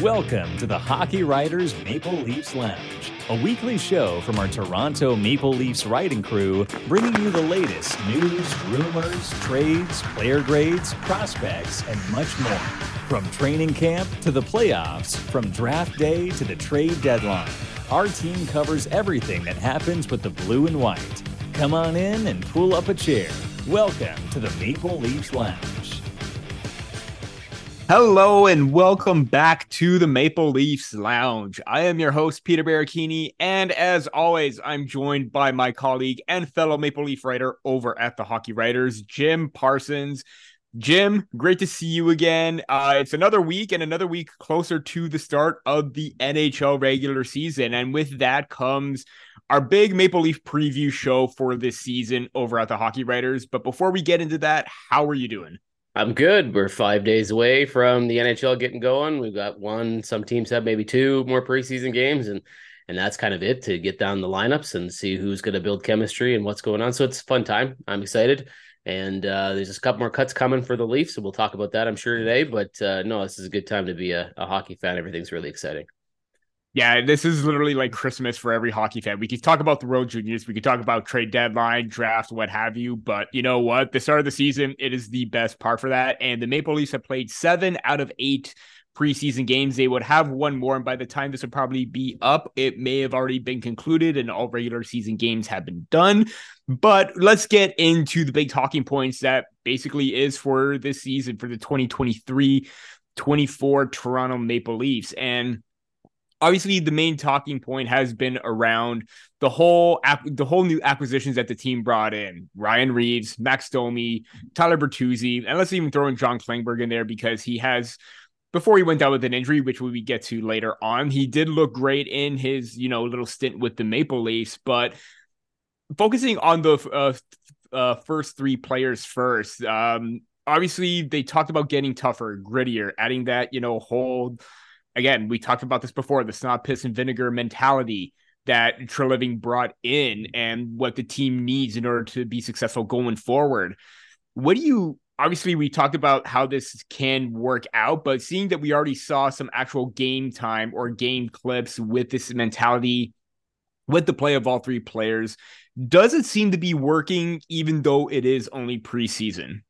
Welcome to the Hockey Writers Maple Leafs Lounge, a weekly show from our Toronto Maple Leafs writing crew, bringing you the latest news, rumors, trades, player grades, prospects, and much more. From training camp to the playoffs, from draft day to the trade deadline, our team covers everything that happens with the blue and white. Come on in and pull up a chair. Welcome to the Maple Leafs Lounge. Hello and welcome back to the Maple Leafs Lounge. I am your host, Peter Baracchini, and as always, I'm joined by my colleague and fellow Maple Leaf writer over at the Hockey Writers, Jim Parsons. Jim, great to see you again. Uh, it's another week and another week closer to the start of the NHL regular season. And with that comes our big Maple Leaf preview show for this season over at the Hockey Writers. But before we get into that, how are you doing? I'm good. We're five days away from the NHL getting going. We've got one, some teams have maybe two more preseason games, and and that's kind of it to get down the lineups and see who's going to build chemistry and what's going on. So it's a fun time. I'm excited. And uh, there's just a couple more cuts coming for the Leafs, so we'll talk about that, I'm sure, today. But uh, no, this is a good time to be a, a hockey fan. Everything's really exciting. Yeah, this is literally like Christmas for every hockey fan. We could talk about the World Juniors, we could talk about trade deadline, draft, what have you. But you know what? The start of the season, it is the best part for that. And the Maple Leafs have played seven out of eight preseason games. They would have one more, and by the time this would probably be up, it may have already been concluded and all regular season games have been done. But let's get into the big talking points that basically is for this season for the 2023 24 Toronto Maple Leafs. And obviously the main talking point has been around the whole the whole new acquisitions that the team brought in Ryan Reaves, Max Domi, Tyler Bertuzzi, and let's even throw in John Klingberg in there because he has before he went down with an injury, which we get to later on, he did look great in his you know little stint with the Maple Leafs. But focusing on the uh, uh, first three players first, um, obviously they talked about getting tougher, grittier, adding that you know whole again, we talked about this before the snob piss, and vinegar mentality that Treliving brought in and what the team needs in order to be successful going forward. What do you obviously we talked about how this can work out, but seeing that we already saw some actual game time or game clips with this mentality with the play of all three players, does it seem to be working even though it is only preseason?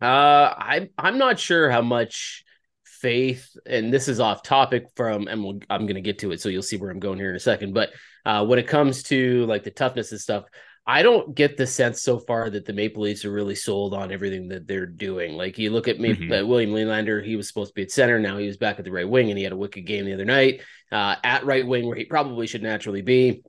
Uh I I'm not sure how much faith, and this is off topic from, and we'll, I'm going to get to it, so you'll see where I'm going here in a second. But uh, when it comes to like the toughness and stuff, I don't get the sense so far that the Maple Leafs are really sold on everything that they're doing. Like you look at me, mm-hmm. uh, William Nylander, he was supposed to be at center. Now he was back at the right wing, and he had a wicked game the other night uh, at right wing where he probably should naturally be.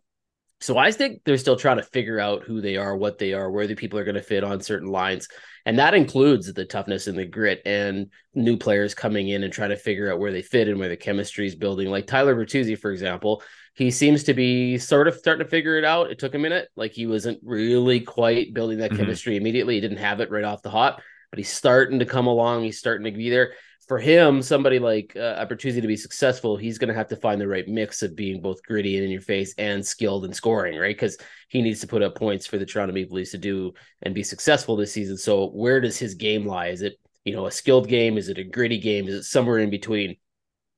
So I think they're still trying to figure out who they are, what they are, where the people are going to fit on certain lines. And that includes the toughness and the grit and new players coming in and trying to figure out where they fit and where the chemistry is building. Like Tyler Bertuzzi, for example, he seems to be sort of starting to figure it out. It took a minute. Like he wasn't really quite building that mm-hmm. chemistry immediately. He didn't have it right off the hop, but he's starting to come along. He's starting to be there for him, somebody like uh, Bertuzzi to be successful, he's going to have to find the right mix of being both gritty and in your face and skilled and scoring, right? Because he needs to put up points for the Toronto Maple Leafs to do and be successful this season. So where does his game lie? Is it you know a skilled game? Is it a gritty game? Is it somewhere in between?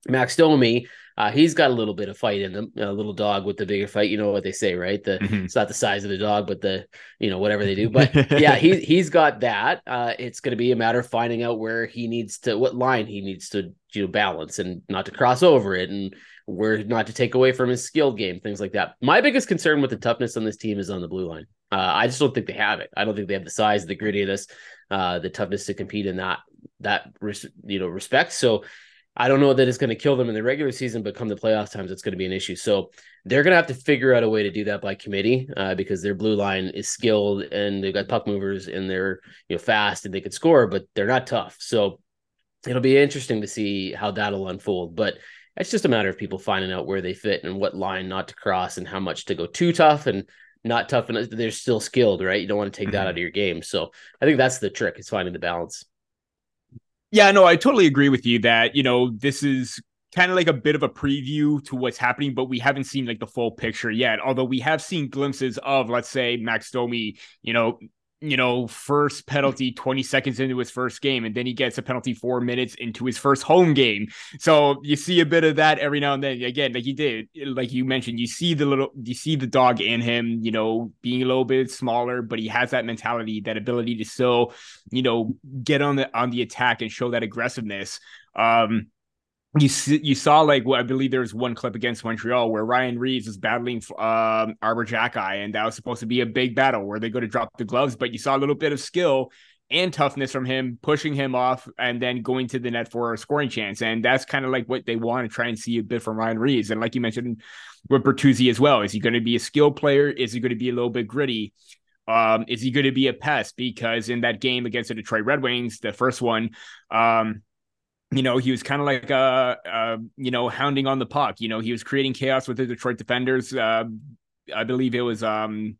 Max Domi uh, he's got a little bit of fight in him, a little dog with the bigger fight. You know what they say, right? The mm-hmm. it's not the size of the dog, but the you know whatever they do. But yeah, he he's got that. Uh, it's going to be a matter of finding out where he needs to, what line he needs to you know balance and not to cross over it, and where not to take away from his skill game, things like that. My biggest concern with the toughness on this team is on the blue line. Uh, I just don't think they have it. I don't think they have the size, the grittiness, uh, the toughness to compete in that that you know respect. So I don't know that it's going to kill them in the regular season, but come the playoff times, it's going to be an issue. So they're going to have to figure out a way to do that by committee uh, because their blue line is skilled and they've got puck movers and they're you know fast and they can score, but they're not tough. So it'll be interesting to see how that'll unfold. But it's just a matter of people finding out where they fit and what line not to cross and how much to go too tough and not tough enough. They're still skilled, right? You don't want to take mm-hmm. that out of your game. So I think that's the trick is finding the balance. Yeah, no, I totally agree with you that, you know, this is kind of like a bit of a preview to what's happening, but we haven't seen like the full picture yet. Although we have seen glimpses of, let's say, Max Domi, you know, you know, first penalty 20 seconds into his first game, and then he gets a penalty four minutes into his first home game. So you see a bit of that every now and then. Again, like you did, like you mentioned, you see the little, you see the dog in him, you know, being a little bit smaller, but he has that mentality, that ability to still, you know, get on the on the attack and show that aggressiveness. Um, you see, you saw like I believe there was one clip against Montreal where Ryan Reaves was battling um, Arber Xhekaj, and that was supposed to be a big battle where they go to drop the gloves, but you saw a little bit of skill and toughness from him, pushing him off and then going to the net for a scoring chance, and that's kind of like what they want to try and see a bit from Ryan Reaves, and like you mentioned with Bertuzzi as well, is he going to be a skill player? Is he going to be a little bit gritty? Um, is he going to be a pest? Because in that game against the Detroit Red Wings, the first one, um, you know, he was kind of like uh, uh, you know, hounding on the puck. You know, he was creating chaos with the Detroit defenders. Uh, I believe it was um,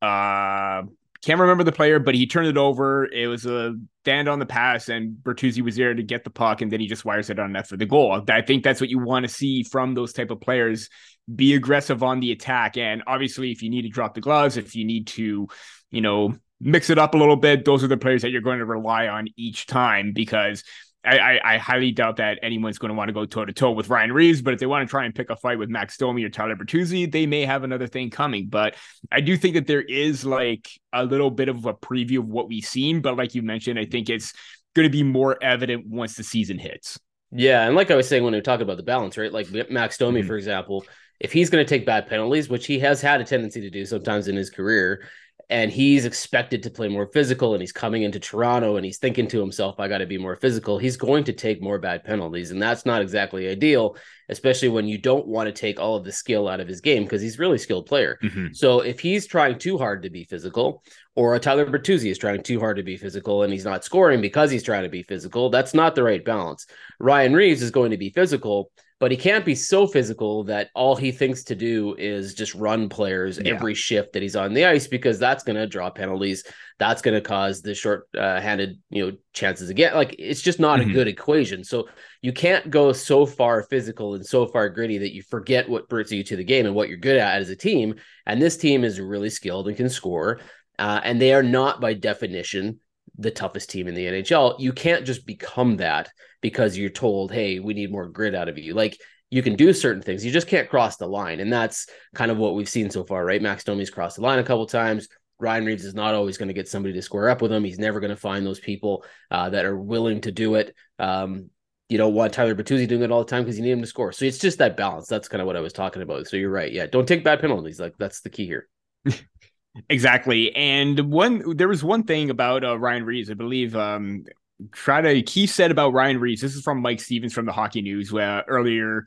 uh, can't remember the player, but he turned it over. It was a stand on the pass, and Bertuzzi was there to get the puck, and then he just wires it on net for the goal. I think that's what you want to see from those type of players. Be aggressive on the attack, and obviously, if you need to drop the gloves, if you need to, you know, mix it up a little bit, those are the players that you're going to rely on each time because I, I, I, highly doubt that anyone's going to want to go toe to toe with Ryan Reaves, but if they want to try and pick a fight with Max Domi or Tyler Bertuzzi, they may have another thing coming. But I do think that there is like a little bit of a preview of what we've seen. But like you mentioned, I think it's going to be more evident once the season hits. Yeah, and like I was saying when we were talking about the balance, right? Like Max Domi, mm-hmm. for example, if he's going to take bad penalties, which he has had a tendency to do sometimes in his career, and he's expected to play more physical and he's coming into Toronto and he's thinking to himself I got to be more physical. He's going to take more bad penalties and that's not exactly ideal especially when you don't want to take all of the skill out of his game because he's really skilled player. Mm-hmm. so if he's trying too hard to be physical or a Tyler Bertuzzi is trying too hard to be physical and he's not scoring because he's trying to be physical that's not the right balance. Ryan Reaves is going to be physical but he can't be so physical that all he thinks to do is just run players yeah. every shift that he's on the ice because that's going to draw penalties. That's going to cause the short uh, handed, you know, chances again. Like it's just not mm-hmm. a good equation. So you can't go so far physical and so far gritty that you forget what brings you to the game and what you're good at as a team. And this team is really skilled and can score. Uh, and they are not by definition the toughest team in the NHL. You can't just become that because you're told, hey, we need more grit out of you. Like you can do certain things, you just can't cross the line. And that's kind of what we've seen so far, right? Max Domi's crossed the line a couple times. Ryan Reaves is not always going to get somebody to square up with him. He's never going to find those people uh, that are willing to do it. Um, you don't want Tyler Bertuzzi doing it all the time because you need him to score. So it's just that balance. That's kind of what I was talking about. So you're right. Yeah, don't take bad penalties. Like that's the key here. Exactly. And one there was one thing about uh, Ryan Reaves, I believe um try to he said about Ryan Reaves. This is from Mike Stephens from the Hockey News where earlier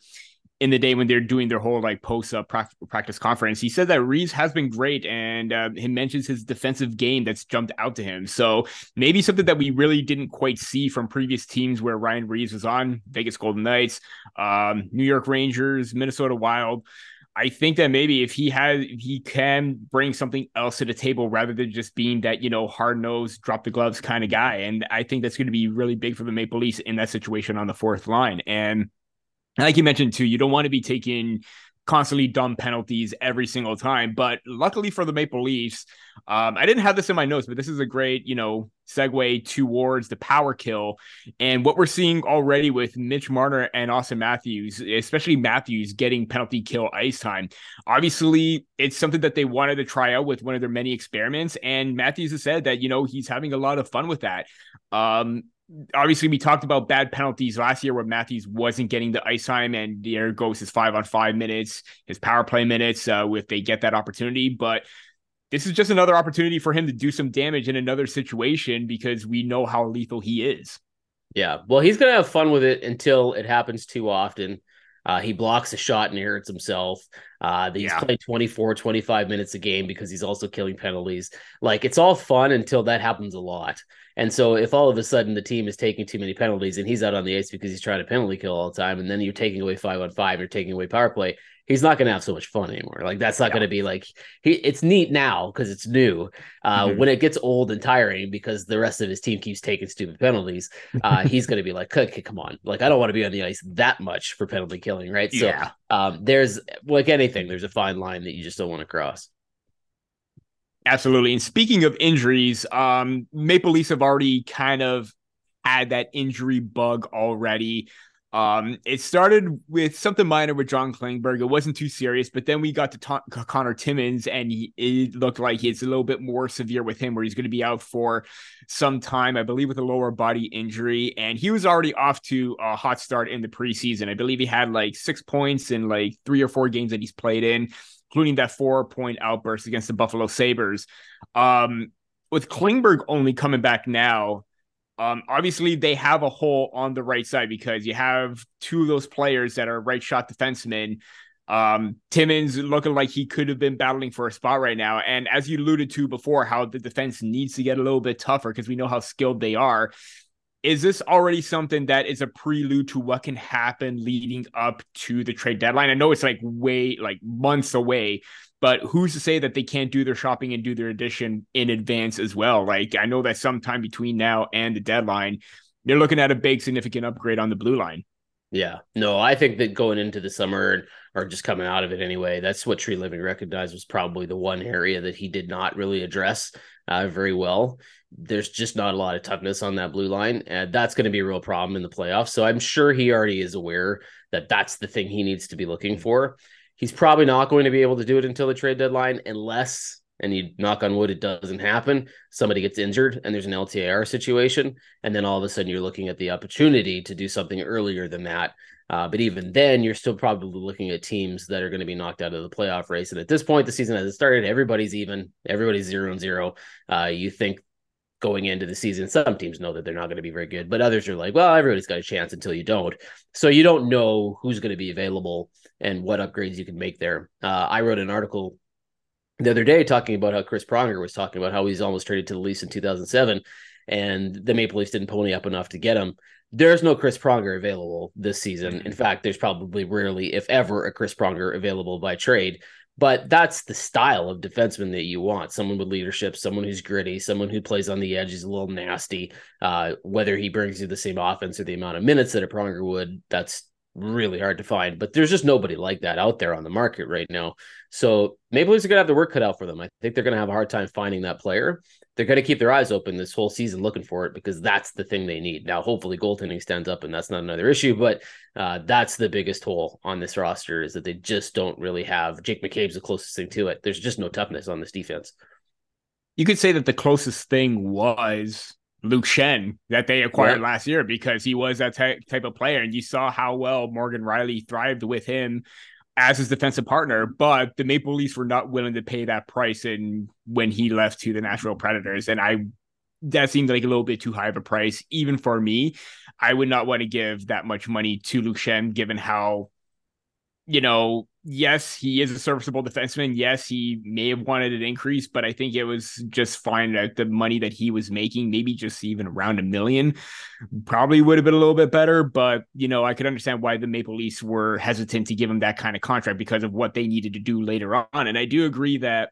in the day when they're doing their whole like post uh, practice conference. He said that Reaves has been great, and uh, he mentions his defensive game that's jumped out to him. So maybe something that we really didn't quite see from previous teams where Ryan Reaves was on Vegas Golden Knights, um, New York Rangers, Minnesota Wild. I think that maybe if he has, he can bring something else to the table rather than just being that, you know, hard nosed, drop the gloves kind of guy. And I think that's going to be really big for the Maple Leafs in that situation on the fourth line. And like you mentioned too, you don't want to be taking constantly dumb penalties every single time. But luckily for the Maple Leafs, um, I didn't have this in my notes, but this is a great, you know, segue towards the power kill and what we're seeing already with Mitch Marner and Auston Matthews, especially Matthews getting penalty kill ice time. Obviously, it's something that they wanted to try out with one of their many experiments, and Matthews has said that you know he's having a lot of fun with that. Um, obviously we talked about bad penalties last year where Matthews wasn't getting the ice time and there goes his five on five minutes, his power play minutes, uh, if they get that opportunity. But this is just another opportunity for him to do some damage in another situation because we know how lethal he is. Yeah. Well, he's going to have fun with it until it happens too often. Uh, he blocks a shot and he hurts himself. Uh, he's yeah. playing 24, 25 minutes a game because he's also killing penalties. Like it's all fun until that happens a lot. And so if all of a sudden the team is taking too many penalties and he's out on the ice because he's trying to penalty kill all the time, and then you're taking away five on five, you're taking away power play, he's not going to have so much fun anymore. Like that's not yeah. going to be like he. It's neat now because it's new. Uh, mm-hmm. When it gets old and tiring because the rest of his team keeps taking stupid penalties, uh, he's going to be like, okay, come on, like I don't want to be on the ice that much for penalty killing, right? Yeah. So um, there's like anything, there's a fine line that you just don't want to cross. Absolutely. And speaking of injuries, um, Maple Leafs have already kind of had that injury bug already. Um, it started with something minor with John Klingberg. It wasn't too serious, but then we got to ta- Connor Timmins, and he, it looked like it's a little bit more severe with him, where he's going to be out for some time, I believe, with a lower body injury. And he was already off to a hot start in the preseason. I believe he had like six points in like three or four games that he's played in, including that four point outburst against the Buffalo Sabres. Um, with Klingberg only coming back now, um, obviously, they have a hole on the right side because you have two of those players that are right shot defensemen. Um, Timmins looking like he could have been battling for a spot right now. And as you alluded to before, how the defense needs to get a little bit tougher because we know how skilled they are. Is this already something that is a prelude to what can happen leading up to the trade deadline? I know it's like way, like months away, but who's to say that they can't do their shopping and do their addition in advance as well? Like I know that sometime between now and the deadline, they're looking at a big significant upgrade on the blue line. Yeah, no, I think that going into the summer or just coming out of it anyway, that's what Treliving recognized was probably the one area that he did not really address uh, very well. There's just not a lot of toughness on that blue line, and that's going to be a real problem in the playoffs. So I'm sure he already is aware that that's the thing he needs to be looking for. He's probably not going to be able to do it until the trade deadline unless, and you knock on wood, it doesn't happen. Somebody gets injured and there's an LTIR situation. And then all of a sudden you're looking at the opportunity to do something earlier than that. Uh, but even then, you're still probably looking at teams that are going to be knocked out of the playoff race. And at this point, the season hasn't started. Everybody's even. Everybody's zero and zero. Uh, you think going into the season. Some teams know that they're not going to be very good, but others are like, well, everybody's got a chance until you don't. So you don't know who's going to be available and what upgrades you can make there. Uh, I wrote an article the other day talking about how Chris Pronger was talking about how he's almost traded to the Leafs in 2007 and the Maple Leafs didn't pony up enough to get him. There's no Chris Pronger available this season. In fact, there's probably rarely, if ever, a Chris Pronger available by trade. But that's the style of defenseman that you want someone with leadership, someone who's gritty, someone who plays on the edge, is a little nasty. Uh, whether he brings you the same offense or the amount of minutes that a Pronger would, that's really hard to find. But there's just nobody like that out there on the market right now. So Maple Leafs are going to have their work cut out for them. I think they're going to have a hard time finding that player. They're going to keep their eyes open this whole season looking for it because that's the thing they need. Now, hopefully, goaltending stands up and that's not another issue, but uh, that's the biggest hole on this roster is that they just don't really have Jake McCabe's the closest thing to it. There's just no toughness on this defense. You could say that the closest thing was Luke Schenn that they acquired yeah. last year because he was that type, type of player. And you saw how well Morgan Rielly thrived with him as his defensive partner, but the Maple Leafs were not willing to pay that price and when he left to the Nashville Predators. And I that seemed like a little bit too high of a price, even for me. I would not want to give that much money to Luke Schenn, given how, you know, yes, he is a serviceable defenseman. Yes, he may have wanted an increase, but I think it was just fine that the money that he was making, maybe just even around a million, probably would have been a little bit better. But, you know, I could understand why the Maple Leafs were hesitant to give him that kind of contract because of what they needed to do later on. And I do agree that,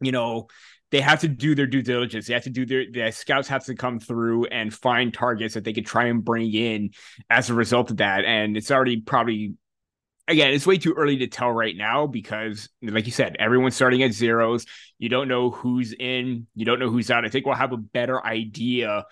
you know, they have to do their due diligence. They have to do their the scouts have to come through and find targets that they could try and bring in as a result of that. And it's already probably again, it's way too early to tell right now because, like you said, everyone's starting at zeros. You don't know who's in, you don't know who's out. I think we'll have a better idea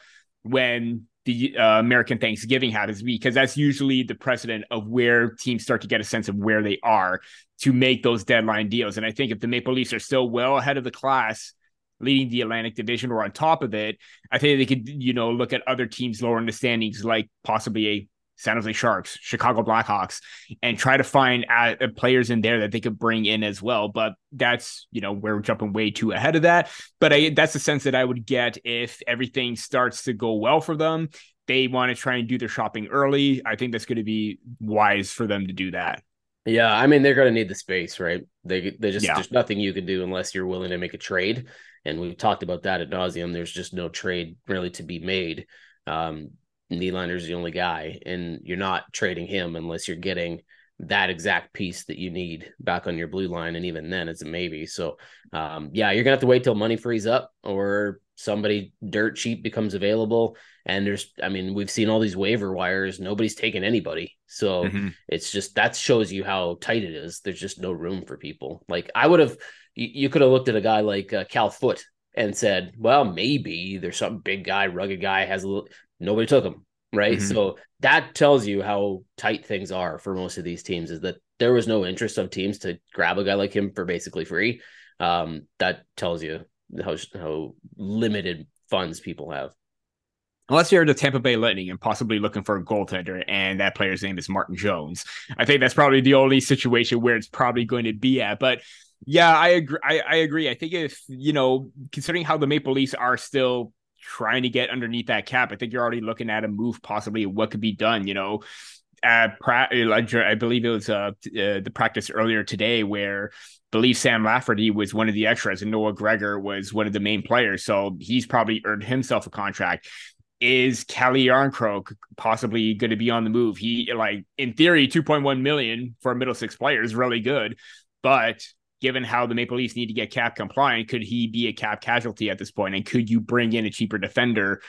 when the uh, American Thanksgiving happens because that's usually the precedent of where teams start to get a sense of where they are to make those deadline deals. And I think if the Maple Leafs are still well ahead of the class, leading the Atlantic Division or on top of it, I think they could, you know, look at other teams lower in the standings, like possibly a San Jose Sharks, Chicago Blackhawks, and try to find uh, players in there that they could bring in as well. But that's, you know, we're jumping way too ahead of that. But I, that's the sense that I would get if everything starts to go well for them. They want to try and do their shopping early. I think that's going to be wise for them to do that. Yeah, I mean they're going to need the space, right? They they just yeah. there's nothing you can do unless you're willing to make a trade, and we've talked about that at nauseum. There's just no trade really to be made. Um, Nylander's the only guy, and you're not trading him unless you're getting that exact piece that you need back on your blue line. And even then, it's a maybe. So, um, yeah, you're gonna have to wait till money frees up or somebody dirt cheap becomes available. And there's, I mean, we've seen all these waiver wires. Nobody's taking anybody. So mm-hmm. it's just that shows you how tight it is. There's just no room for people. Like I would have you, you could have looked at a guy like uh, Cal Foote and said, well, maybe there's some big guy, rugged guy has a little. Nobody took him, right? Mm-hmm. So that tells you how tight things are for most of these teams. Is that there was no interest of teams to grab a guy like him for basically free. Um, that tells you how how limited funds people have. Unless you're the Tampa Bay Lightning and possibly looking for a goaltender, and that player's name is Martin Jones, I think that's probably the only situation where it's probably going to be at. But yeah, I agree. I, I agree. I think if you know, considering how the Maple Leafs are still trying to get underneath that cap, I think you're already looking at a move possibly what could be done. You know, pra- I believe it was uh, uh, the practice earlier today where I believe Sam Lafferty was one of the extras and Noah Gregor was one of the main players. So he's probably earned himself a contract. Is Calle Jarnkrok possibly going to be on the move? He like in theory, 2.1 million for a middle six player is really good, but given how the Maple Leafs need to get cap compliant, could he be a cap casualty at this point? And could you bring in a cheaper defender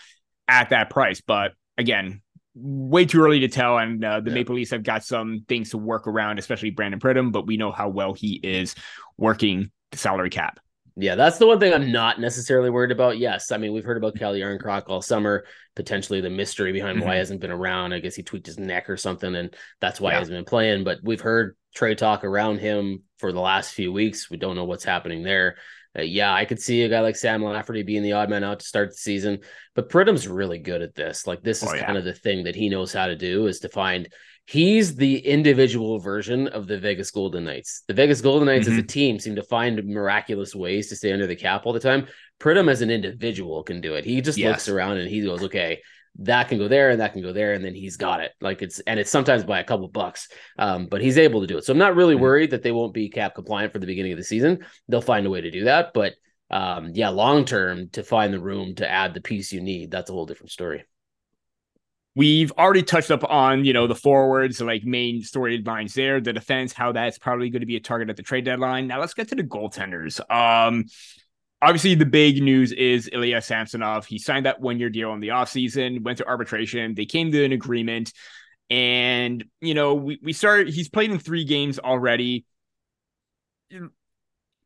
at that price? But again, way too early to tell. And uh, the yeah. Maple Leafs have got some things to work around, especially Brandon Pridham, but we know how well he is working the salary cap. Yeah, that's the one thing I'm not necessarily worried about. Yes, I mean we've heard about Calle Jarnkrok all summer. Potentially the mystery behind mm-hmm. why he hasn't been around. I guess he tweaked his neck or something, and that's why yeah. he hasn't been playing. But we've heard trade talk around him for the last few weeks. We don't know what's happening there. Uh, yeah, I could see a guy like Sam Lafferty being the odd man out to start the season, but Pridham's really good at this. Like this is oh, yeah. kind of the thing that he knows how to do is to find he's the individual version of the Vegas Golden Knights. The Vegas Golden Knights mm-hmm. as a team seem to find miraculous ways to stay under the cap all the time. Pridham as an individual can do it. He just yes. looks around and he goes, okay, that can go there and that can go there and then he's got it like it's and it's sometimes by a couple bucks um, but he's able to do it so i'm not really mm-hmm. worried that they won't be cap compliant for the beginning of the season they'll find a way to do that but um, yeah long term to find the room to add the piece you need that's a whole different story We've already touched up on, you know, the forwards, like main storylines there, the defense, how that's probably going to be a target at the trade deadline. Now let's get to the goaltenders. Um, obviously the big news is Ilya Samsonov. He signed that one year deal in the offseason, went to arbitration. They came to an agreement. And, you know, we, we started, he's played in three games already.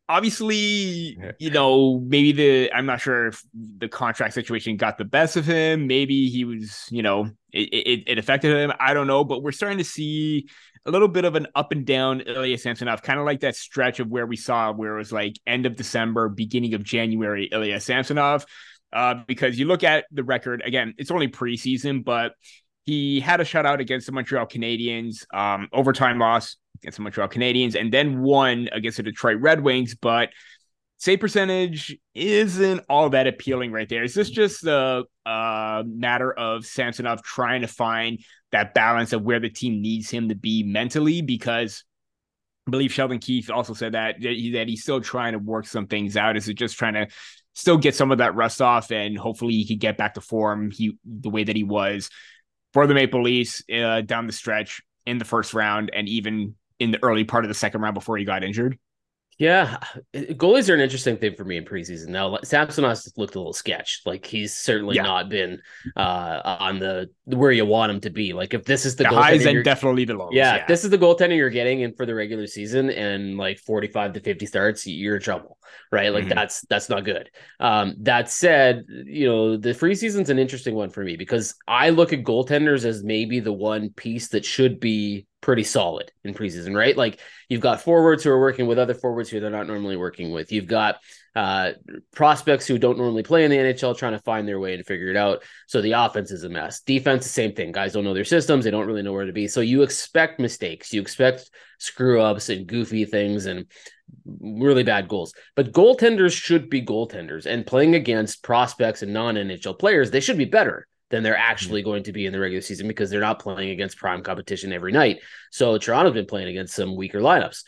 Obviously, you know, maybe the, I'm not sure if the contract situation got the best of him. Maybe he was, you know, it, it, it affected him. I don't know, but we're starting to see a little bit of an up and down Ilya Samsonov, kind of like that stretch of where we saw where it was like end of December, beginning of January, Ilya Samsonov. Uh, because you look at the record again, it's only preseason, but he had a shutout against the Montreal Canadiens, um, overtime loss against the Montreal Canadiens, and then won against the Detroit Red Wings. But save percentage isn't all that appealing right there. Is this just a, a matter of Samsonov trying to find that balance of where the team needs him to be mentally? Because I believe Sheldon Keefe also said that that he's still trying to work some things out. Is it just trying to still get some of that rust off, and hopefully he can get back to form he the way that he was for the Maple Leafs uh, down the stretch in the first round, and even in the early part of the second round before he got injured. Yeah, goalies are an interesting thing for me in preseason. Now, Samsonov looked a little sketched. Like he's certainly yeah. not been uh, on the where you want him to be. Like if this is the, the highs and definitely the lows. Yeah, yeah, this is the goaltender you're getting in for the regular season, and like 45 to 50 starts, you're in trouble, right? Like mm-hmm. that's that's not good. Um, that said, you know the free season's an interesting one for me because I look at goaltenders as maybe the one piece that should be pretty solid in preseason, right? Like you've got forwards who are working with other forwards who they're not normally working with. You've got uh, prospects who don't normally play in the NHL trying to find their way and figure it out. So the offense is a mess. Defense, the same thing. Guys don't know their systems. They don't really know where to be. So you expect mistakes. You expect screw ups and goofy things and really bad goals. But goaltenders should be goaltenders. And playing against prospects and non NHL players, they should be better than they're actually going to be in the regular season because they're not playing against prime competition every night. So Toronto's been playing against some weaker lineups.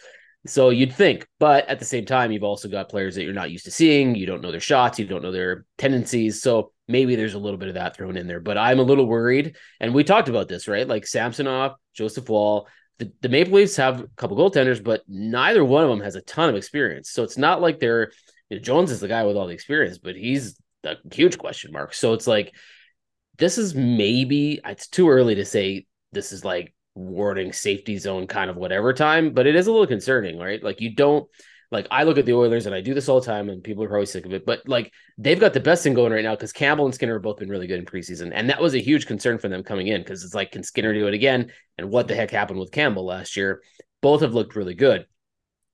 So you'd think, but at the same time, you've also got players that you're not used to seeing. You don't know their shots, you don't know their tendencies. So maybe there's a little bit of that thrown in there. But I'm a little worried. And we talked about this, right? Like Samsonov, Joseph Woll. the, the Maple Leafs have a couple goaltenders, but neither one of them has a ton of experience. So it's not like they're you know, Jones is the guy with all the experience, but he's a huge question mark. So it's like this is maybe it's too early to say this is like warning safety zone kind of whatever time, but it is a little concerning, right? Like you don't Like I look at the Oilers and I do this all the time, and people are probably sick of it, but like they've got the best thing going right now because Campbell and Skinner have both been really good in preseason, and that was a huge concern for them coming in because it's like can Skinner do it again? And what the heck happened with Campbell last year? Both have looked really good.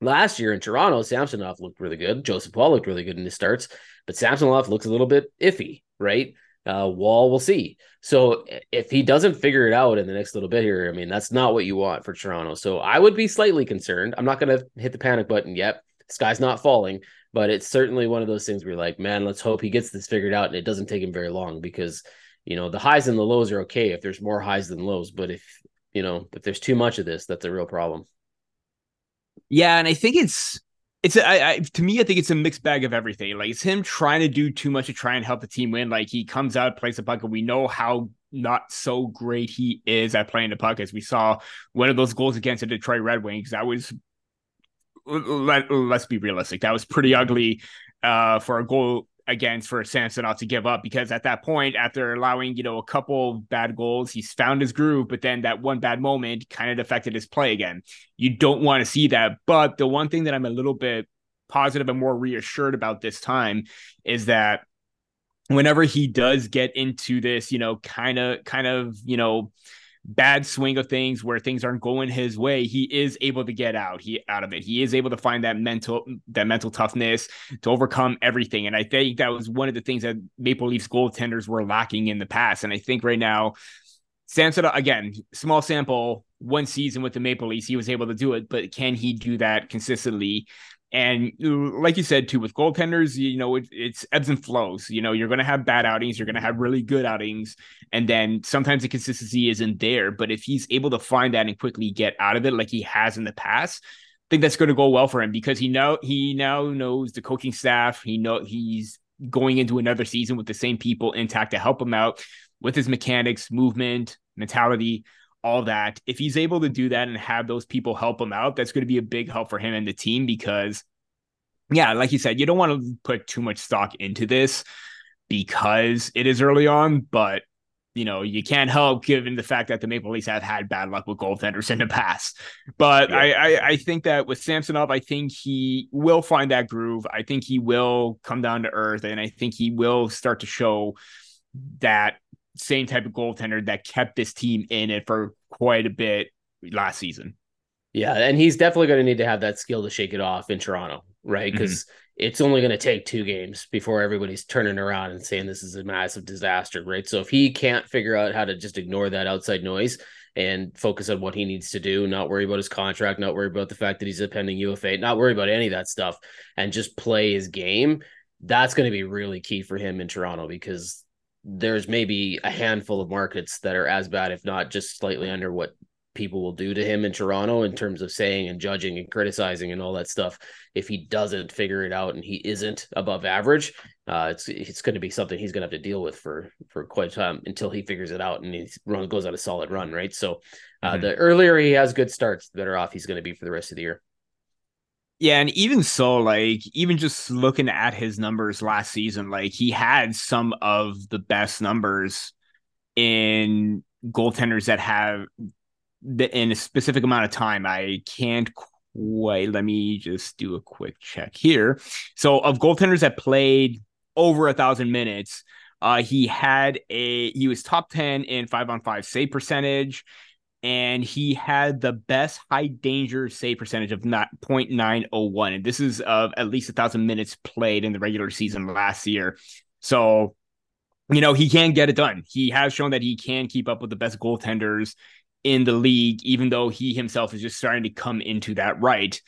Last year in Toronto, Samsonov looked really good. Joseph Woll looked really good in his starts, but Samsonov looks a little bit iffy, right? Uh, Woll, we'll see. So if he doesn't figure it out in the next little bit here, I mean, that's not what you want for Toronto. So I would be slightly concerned. I'm not going to hit the panic button yet. Sky's not falling, but it's certainly one of those things where like, man, let's hope he gets this figured out and it doesn't take him very long because, you know, the highs and the lows are okay if there's more highs than lows. But if, you know, if there's too much of this, that's a real problem. Yeah. And I think it's, it's I, I, to me, I think it's a mixed bag of everything. Like it's him trying to do too much to try and help the team win. Like he comes out, plays the puck, and we know how not so great he is at playing the puck. As we saw one of those goals against the Detroit Red Wings, that was let, us be realistic. That was pretty ugly uh, for a goal against for Samsonov to give up because at that point, after allowing, you know, a couple bad goals, he's found his groove, but then that one bad moment kind of affected his play again. You don't want to see that. But the one thing that I'm a little bit positive and more reassured about this time is that whenever he does get into this, you know, kind of, kind of, you know, bad swing of things where things aren't going his way, he is able to get out he out of it. He is able to find that mental that mental toughness to overcome everything. And I think that was one of the things that Maple Leafs goaltenders were lacking in the past. And I think right now, Samson again, small sample, one season with the Maple Leafs, he was able to do it, but can he do that consistently? And uh, like you said too, with goaltenders, you know, it, it's ebbs and flows. You know, you're going to have bad outings, you're going to have really good outings, and then sometimes the consistency isn't there. But if he's able to find that and quickly get out of it, like he has in the past, I think that's going to go well for him because he know he now knows the coaching staff. He know he's going into another season with the same people intact to help him out with his mechanics, movement, mentality, all that. If he's able to do that and have those people help him out, that's going to be a big help for him and the team because, yeah, like you said, you don't want to put too much stock into this because it is early on, but you know, you can't help given the fact that the Maple Leafs have had bad luck with goaltenders in the past. But yeah. I, I, I think that with Samsonov, I think he will find that groove. I think he will come down to earth, and I think he will start to show that same type of goaltender that kept this team in it for quite a bit last season. Yeah, and he's definitely going to need to have that skill to shake it off in Toronto, right? Because mm-hmm. it's only going to take two games before everybody's turning around and saying this is a massive disaster, right? So if he can't figure out how to just ignore that outside noise and focus on what he needs to do, not worry about his contract, not worry about the fact that he's a pending UFA, not worry about any of that stuff, and just play his game, that's going to be really key for him in Toronto because there's maybe a handful of markets that are as bad, if not just slightly under what people will do to him in Toronto in terms of saying and judging and criticizing and all that stuff. If he doesn't figure it out and he isn't above average, uh, it's it's going to be something he's going to have to deal with for for quite a time until he figures it out and he run goes on a solid run, right? So, uh, mm-hmm. the earlier he has good starts, the better off he's going to be for the rest of the year. Yeah, and even so, like even just looking at his numbers last season, like he had some of the best numbers in goaltenders that have the, in a specific amount of time. I can't quite. Let me just do a quick check here. So, of goaltenders that played over a thousand minutes, uh, he had a he was top ten in five on five save percentage and he had the best high danger save percentage of not 0.901 and this is of at least a thousand minutes played in the regular season last year. So you know he can get it done. He has shown that he can keep up with the best goaltenders in the league even though he himself is just starting to come into that right.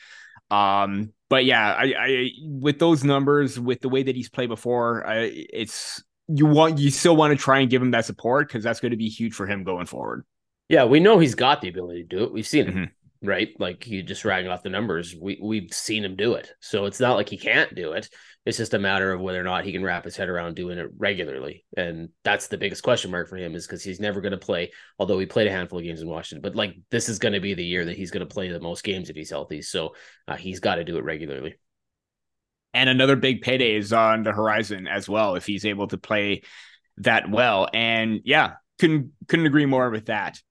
Um but yeah i i with those numbers with the way that he's played before I, it's you want you still want to try and give him that support because that's going to be huge for him going forward yeah, we know he's got the ability to do it. We've seen him, mm-hmm. right? Like you just ragging off the numbers. We we've seen him do it. So it's not like he can't do it. It's just a matter of whether or not he can wrap his head around doing it regularly. And that's the biggest question mark for him is because he's never going to play, although he played a handful of games in Washington. But like this is going to be the year that he's going to play the most games if he's healthy. So uh, he's got to do it regularly. And another big payday is on the horizon as well if he's able to play that well. And yeah, couldn't couldn't agree more with that.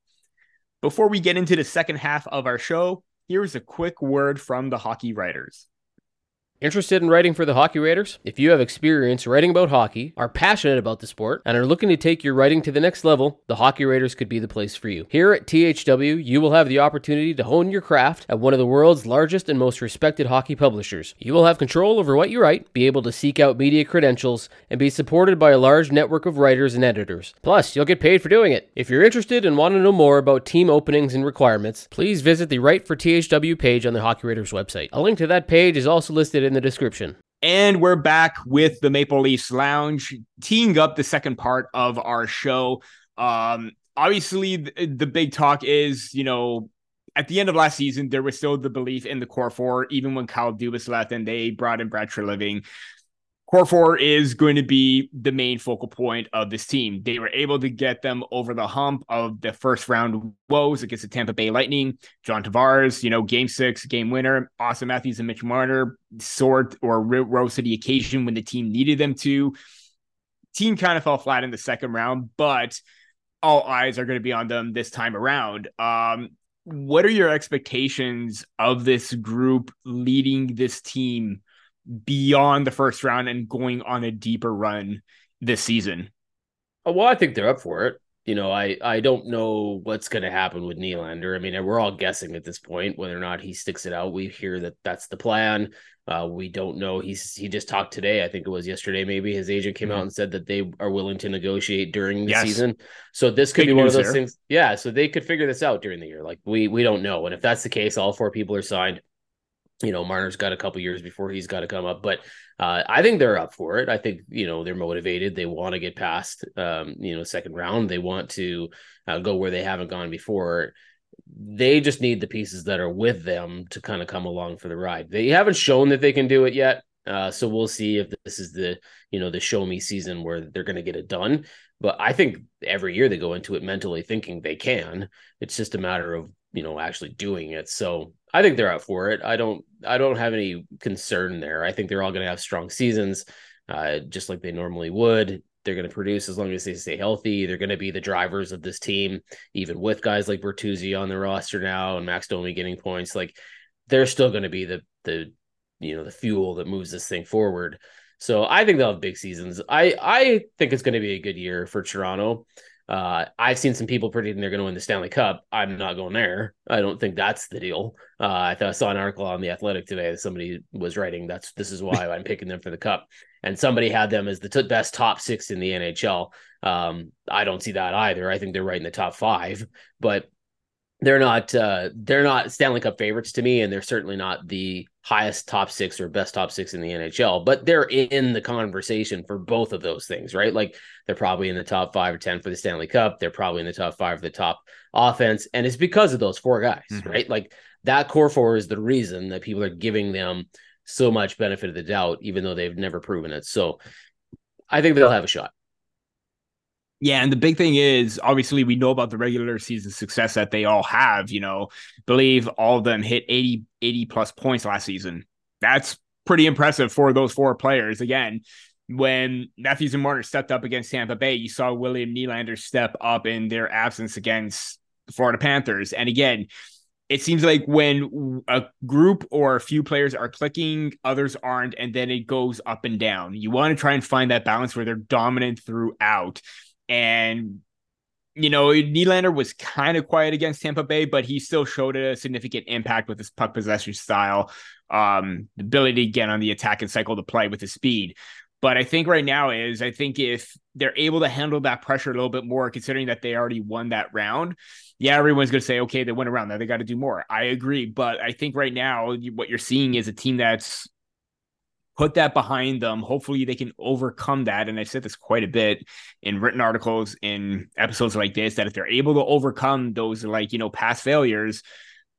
Before we get into the second half of our show, here's a quick word from the hockey writers. Interested in writing for the Hockey Writers? If you have experience writing about hockey, are passionate about the sport, and are looking to take your writing to the next level, the Hockey Writers could be the place for you. Here at THW, you will have the opportunity to hone your craft at one of the world's largest and most respected hockey publishers. You will have control over what you write, be able to seek out media credentials, and be supported by a large network of writers and editors. Plus, you'll get paid for doing it. If you're interested and want to know more about team openings and requirements, please visit the Write for THW page on the Hockey Writers website. A link to that page is also listed in the description. And we're back with the Maple Leafs Lounge, teeing up the second part of our show. Um, obviously, the, the big talk is, you know, at the end of last season, there was still the belief in the core four, even when Kyle Dubas left and they brought in Brad Treliving. Core four is going to be the main focal point of this team. They were able to get them over the hump of the first round woes against the Tampa Bay Lightning. John Tavares, you know, game six, game winner. Auston Matthews and Mitch Marner sort or rose to the occasion when the team needed them to. Team kind of fell flat in the second round, but all eyes are going to be on them this time around. Um, what are your expectations of this group leading this team beyond the first round and going on a deeper run this season? Oh, well, I think they're up for it. You know, I I don't know what's going to happen with Nylander. I mean, we're all guessing at this point whether or not he sticks it out. We hear that that's the plan. Uh, we don't know. He's he just talked today. I think it was yesterday. Maybe his agent came mm-hmm. out and said that they are willing to negotiate during the yes. season. So this could Big be one of those things. Yeah. So they could figure this out during the year. Like we we don't know. And if that's the case, all four people are signed you know, Marner's got a couple years before he's got to come up, but uh, I think they're up for it. I think you know they're motivated. They want to get past, um, you know, second round. They want to uh, go where they haven't gone before. They just need the pieces that are with them to kind of come along for the ride. They haven't shown that they can do it yet, uh, so we'll see if this is the you know the show me season where they're going to get it done. But I think every year they go into it mentally thinking they can. It's just a matter of you know actually doing it. So I think they're up for it. I don't I don't have any concern there. I think they're all going to have strong seasons, uh, just like they normally would. They're going to produce as long as they stay healthy. They're going to be the drivers of this team, even with guys like Bertuzzi on the roster now and Max Domi getting points. Like they're still going to be the the you know the fuel that moves this thing forward. So I think they'll have big seasons. I I think it's going to be a good year for Toronto. Uh, I've seen some people predicting they're going to win the Stanley Cup. I'm not going there. I don't think that's the deal. Uh, I thought I saw an article on the Athletic today that somebody was writing. That's this is why I'm picking them for the Cup, and somebody had them as the t- best top six in the NHL. Um, I don't see that either. I think they're right in the top five, but they're not uh, they're not Stanley Cup favorites to me, and they're certainly not the highest top six or best top six in the NHL. But they're in the conversation for both of those things, right? Like they're probably in the top five or ten for the Stanley Cup. They're probably in the top five for the top offense, and it's because of those four guys, mm-hmm. right? Like that core four is the reason that people are giving them so much benefit of the doubt, even though they've never proven it. So I think they'll have a shot. Yeah, and the big thing is obviously we know about the regular season success that they all have, you know, believe all of them hit 80 80 plus points last season. That's pretty impressive for those four players. Again, when Matthews and Marner stepped up against Tampa Bay, you saw William Nylander step up in their absence against the Florida Panthers. And again, it seems like when a group or a few players are clicking, others aren't, and then it goes up and down. You want to try and find that balance where they're dominant throughout. And you know, Nylander was kind of quiet against Tampa Bay, but he still showed a significant impact with his puck possession style, um, ability to get on the attack and cycle the play with his speed. But I think right now is I think if they're able to handle that pressure a little bit more, considering that they already won that round, yeah, everyone's going to say, okay, they went around now, they got to do more. I agree, but I think right now what you're seeing is a team that's put that behind them. Hopefully, they can overcome that. And I've said this quite a bit in written articles, in episodes like this, that if they're able to overcome those, like, you know, past failures,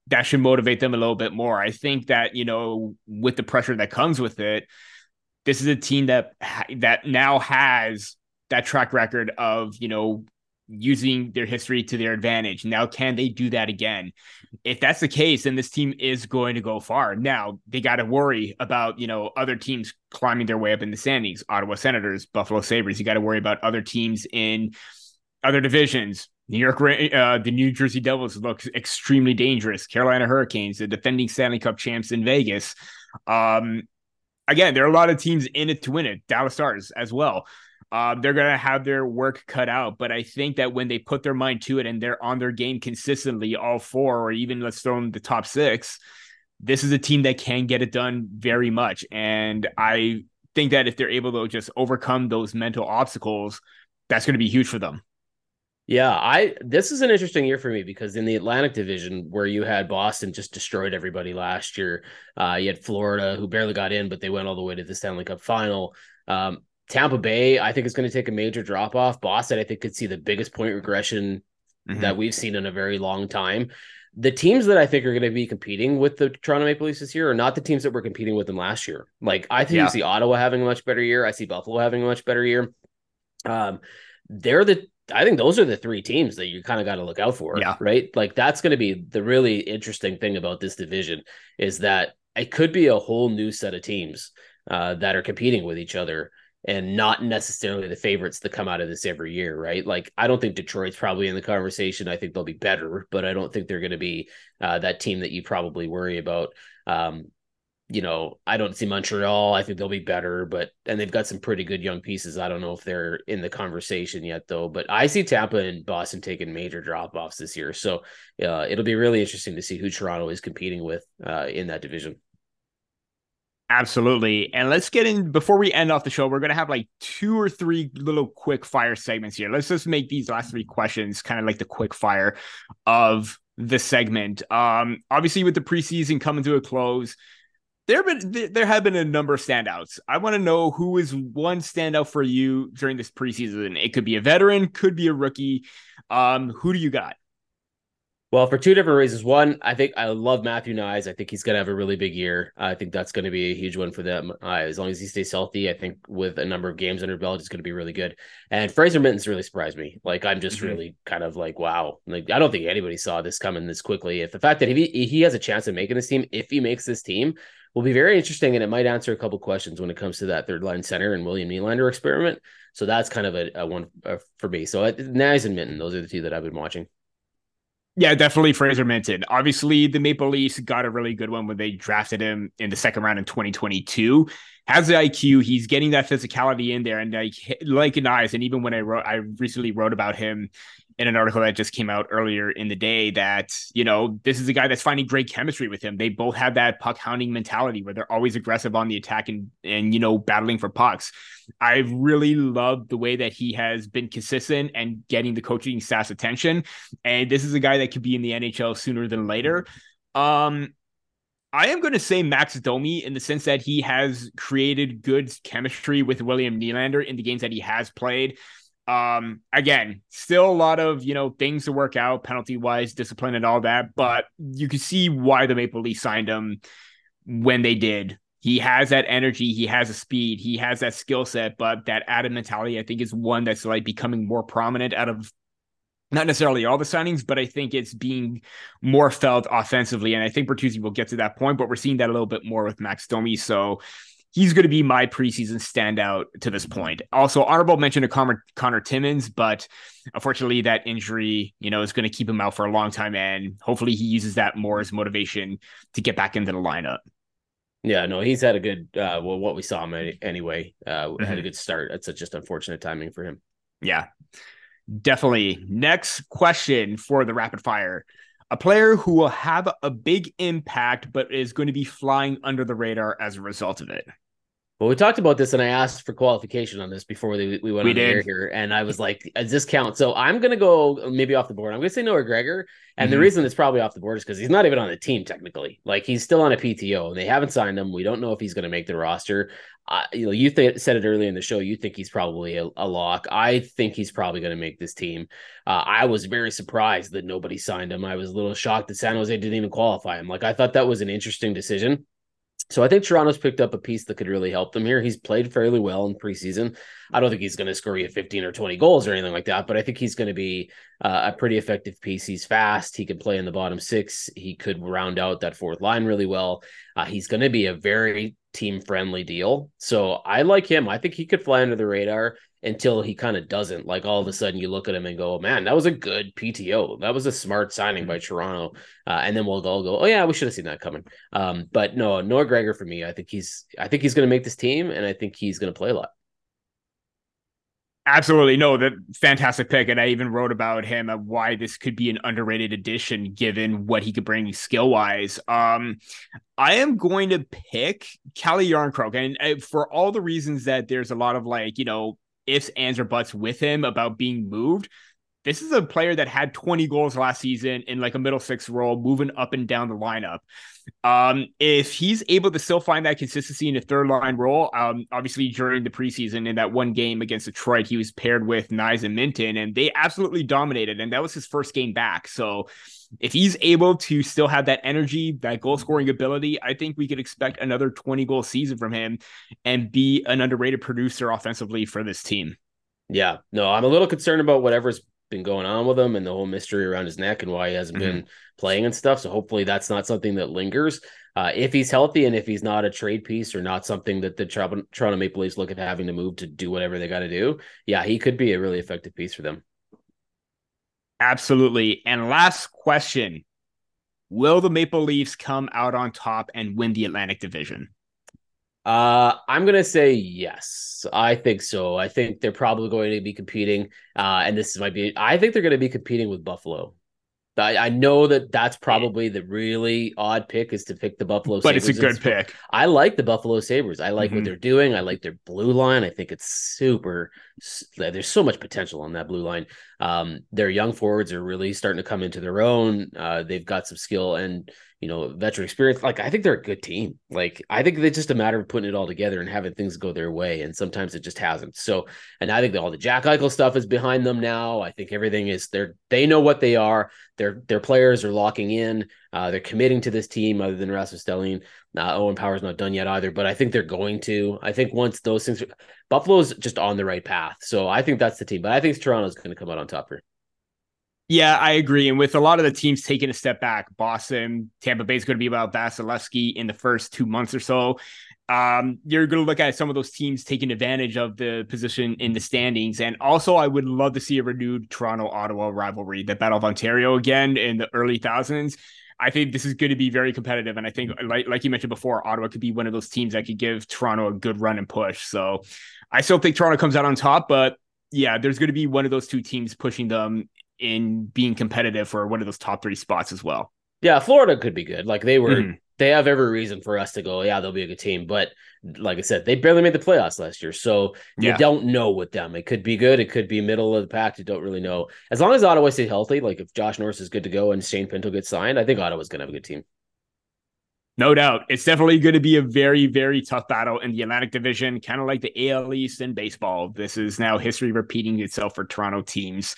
that should motivate them a little bit more. I think that, you know, with the pressure that comes with it, this is a team that that now has that track record of, you know, using their history to their advantage. Now, can they do that again? If that's the case, then this team is going to go far. Now, they got to worry about, you know, other teams climbing their way up in the standings, Ottawa Senators, Buffalo Sabres. You got to worry about other teams in other divisions. New York, uh, the New Jersey Devils look extremely dangerous. Carolina Hurricanes, the defending Stanley Cup champs in Vegas. Um, again, there are a lot of teams in it to win it. Dallas Stars as well. Uh, they're going to have their work cut out. But I think that when they put their mind to it and they're on their game consistently, all four, or even let's throw in the top six, this is a team that can get it done very much. And I think that if they're able to just overcome those mental obstacles, that's going to be huge for them. Yeah, I this is an interesting year for me because in the Atlantic Division, where you had Boston just destroyed everybody last year, uh, you had Florida who barely got in, but they went all the way to the Stanley Cup final. Um, Tampa Bay, I think, is going to take a major drop off. Boston, I think, could see the biggest point regression mm-hmm. that we've seen in a very long time. The teams that I think are going to be competing with the Toronto Maple Leafs this year are not the teams that were competing with them last year. Like I think yeah. you see Ottawa having a much better year. I see Buffalo having a much better year. Um, they're the I think those are the three teams that you kind of got to look out for. Yeah. Right. Like that's going to be the really interesting thing about this division is that it could be a whole new set of teams uh, that are competing with each other and not necessarily the favorites that come out of this every year, right? Like, I don't think Detroit's probably in the conversation. I think they'll be better, but I don't think they're going to be uh, that team that you probably worry about. Um, you know, I don't see Montreal. I think they'll be better, but and they've got some pretty good young pieces. I don't know if they're in the conversation yet, though. But I see Tampa and Boston taking major drop offs this year, so uh, it'll be really interesting to see who Toronto is competing with uh, in that division. Absolutely. And let's get in before we end off the show. We're going to have like two or three little quick fire segments here. Let's just make these last three questions kind of like the quick fire of the segment. Um, obviously, with the preseason coming to a close, there have been there have been a number of standouts. I want to know who is one standout for you during this preseason. It could be a veteran, could be a rookie. Um, who do you got? Well, for two different reasons. One, I think I love Matthew Knies. I think he's going to have a really big year. I think that's going to be a huge one for them. Uh, as long as he stays healthy, I think with a number of games under belt, it's going to be really good. And Fraser Minten's really surprised me. Like I'm just mm-hmm. really kind of like, wow. Like I don't think anybody saw this coming this quickly. If the fact that he, he has a chance of making this team, if he makes this team, will be very interesting, and it might answer a couple questions when it comes to that third line center and William Nylander experiment. So that's kind of a, a one uh, for me. So uh, Knies and Minten, those are the two that I've been watching. Yeah, definitely Fraser Minten. Obviously, the Maple Leafs got a really good one when they drafted him in the second round in 2022. Has the IQ, he's getting that physicality in there, and like like Knies. And even when I wrote, I recently wrote about him in an article that just came out earlier in the day that, you know, this is a guy that's finding great chemistry with him. They both have that puck hounding mentality where they're always aggressive on the attack and, and, you know, battling for pucks. I've really love the way that he has been consistent and getting the coaching staff's attention. And this is a guy that could be in the NHL sooner than later. Um, I am going to say Max Domi in the sense that he has created good chemistry with William Nylander in the games that he has played. Um, again, still a lot of you know things to work out, penalty wise, discipline, and all that. But you can see why the Maple Leafs signed him when they did. He has that energy, he has a speed, he has that skill set, but that added mentality, I think, is one that's like becoming more prominent out of not necessarily all the signings, but I think it's being more felt offensively. And I think Bertuzzi will get to that point, but we're seeing that a little bit more with Max Domi. So he's going to be my preseason standout to this point. Also, honorable mention to Connor, Connor Timmins, but unfortunately, that injury, you know, is going to keep him out for a long time, and hopefully, he uses that more as motivation to get back into the lineup. Yeah, no, he's had a good. Uh, well, what we saw him anyway, uh, mm-hmm. had a good start. It's just unfortunate timing for him. Yeah, definitely. Next question for the rapid fire a player who will have a big impact but is going to be flying under the radar as a result of it. Well, we talked about this, and I asked for qualification on this before we, we went we on did. the air here, and I was like, "Does this count?" So I'm gonna go maybe off the board. I'm gonna say Noah Gregor, and mm-hmm. the reason it's probably off the board is because he's not even on the team technically. Like he's still on a PTO, and they haven't signed him. We don't know if he's gonna make the roster. Uh, you know, you th- said it earlier in the show. You think he's probably a, a lock. I think he's probably going to make this team. Uh, I was very surprised that nobody signed him. I was a little shocked that San Jose didn't even qualify him. Like I thought that was an interesting decision. So I think Toronto's picked up a piece that could really help them here. He's played fairly well in preseason. I don't think he's going to score you 15 or 20 goals or anything like that, but I think he's going to be uh, a pretty effective piece. He's fast. He can play in the bottom six. He could round out that fourth line really well. Uh, he's going to be a very team friendly deal. So I like him. I think he could fly under the radar. Until he kind of doesn't. Like all of a sudden, you look at him and go, oh, "Man, that was a good PTO. That was a smart signing by Toronto." Uh, and then we'll all go, "Oh yeah, we should have seen that coming." Um, but no, Noah Gregor for me, I think he's, I think he's going to make this team, and I think he's going to play a lot. Absolutely. No, that fantastic pick. And I even wrote about him uh, why this could be an underrated addition given what he could bring skill wise. Um, I am going to pick Calle Jarnkrok. And uh, for all the reasons that there's a lot of like, you know, ifs, ands, or buts with him about being moved, this is a player that had 20 goals last season in like a middle six role, moving up and down the lineup. Um, if he's able to still find that consistency in a third line role, um, obviously during the preseason in that one game against Detroit, he was paired with Knies and Minten, and they absolutely dominated. And that was his first game back. So if he's able to still have that energy, that goal scoring ability, I think we could expect another 20 goal season from him and be an underrated producer offensively for this team. Yeah, no, I'm a little concerned about whatever's been going on with him and the whole mystery around his neck and why he hasn't mm-hmm. been playing and stuff. So hopefully that's not something that lingers. Uh, if he's healthy and if he's not a trade piece or not something that the Toronto Maple Leafs look at having to move to do whatever they got to do, yeah, he could be a really effective piece for them. Absolutely. And last question Will the Maple Leafs come out on top and win the Atlantic Division? Uh, I'm gonna say yes. I think so. I think they're probably going to be competing. Uh, and this might be. I think they're going to be competing with Buffalo. I, I know that that's probably the really odd pick is to pick the Buffalo. But Sabres it's a good pick. I like the Buffalo Sabres. I like mm-hmm. what they're doing. I like their blue line. I think it's super. There's so much potential on that blue line. Um, their young forwards are really starting to come into their own. Uh, they've got some skill and you know, veteran experience. Like I think they're a good team. Like I think it's just a matter of putting it all together and having things go their way. And sometimes it just hasn't. So, and I think that all the Jack Eichel stuff is behind them now. I think everything is they're they know what they are. Their their players are locking in. Uh, they're committing to this team. Other than Rasmus Dahlin, uh, Owen Power's not done yet either. But I think they're going to. I think once those things, Buffalo's just on the right path. So I think that's the team. But I think Toronto's going to come out on top here. Yeah, I agree. And with a lot of the teams taking a step back, Boston, Tampa Bay is going to be about Vasilevskiy in the first two months or so. Um, you're going to look at some of those teams taking advantage of the position in the standings. And also, I would love to see a renewed Toronto Ottawa rivalry, the Battle of Ontario again in the early thousands. I think this is going to be very competitive. And I think, like, like you mentioned before, Ottawa could be one of those teams that could give Toronto a good run and push. So I still think Toronto comes out on top, but yeah, there's going to be one of those two teams pushing them in being competitive for one of those top three spots as well. Yeah, Florida could be good. Like they were, mm-hmm. They have every reason for us to go. Yeah, they'll be a good team. But like I said, they barely made the playoffs last year, so yeah. you don't know with them. It could be good. It could be middle of the pack. You don't really know. As long as Ottawa stays healthy, like if Josh Norris is good to go and Shane Pinto gets signed, I think Ottawa's going to have a good team. No doubt. It's definitely going to be a very, very tough battle in the Atlantic Division, kind of like the AL East in baseball. This is now history repeating itself for Toronto teams.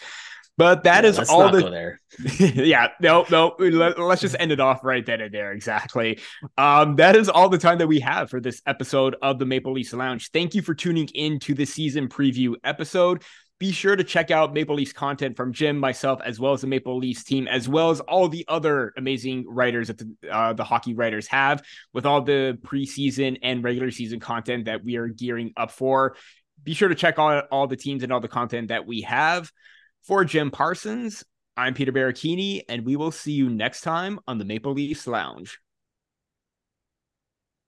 But that yeah, is all the there. yeah, no, no. Let, us just end it off right then and there. Exactly. Um, that is all the time that we have for this episode of the Maple Leafs Lounge. Thank you for tuning in to the season preview episode. Be sure to check out Maple Leafs content from Jim, myself, as well as the Maple Leafs team, as well as all the other amazing writers that the, uh, the hockey writers have with all the preseason and regular season content that we are gearing up for. Be sure to check out all the teams and all the content that we have. For Jim Parsons, I'm Peter Baracchini, and we will see you next time on the Maple Leafs Lounge.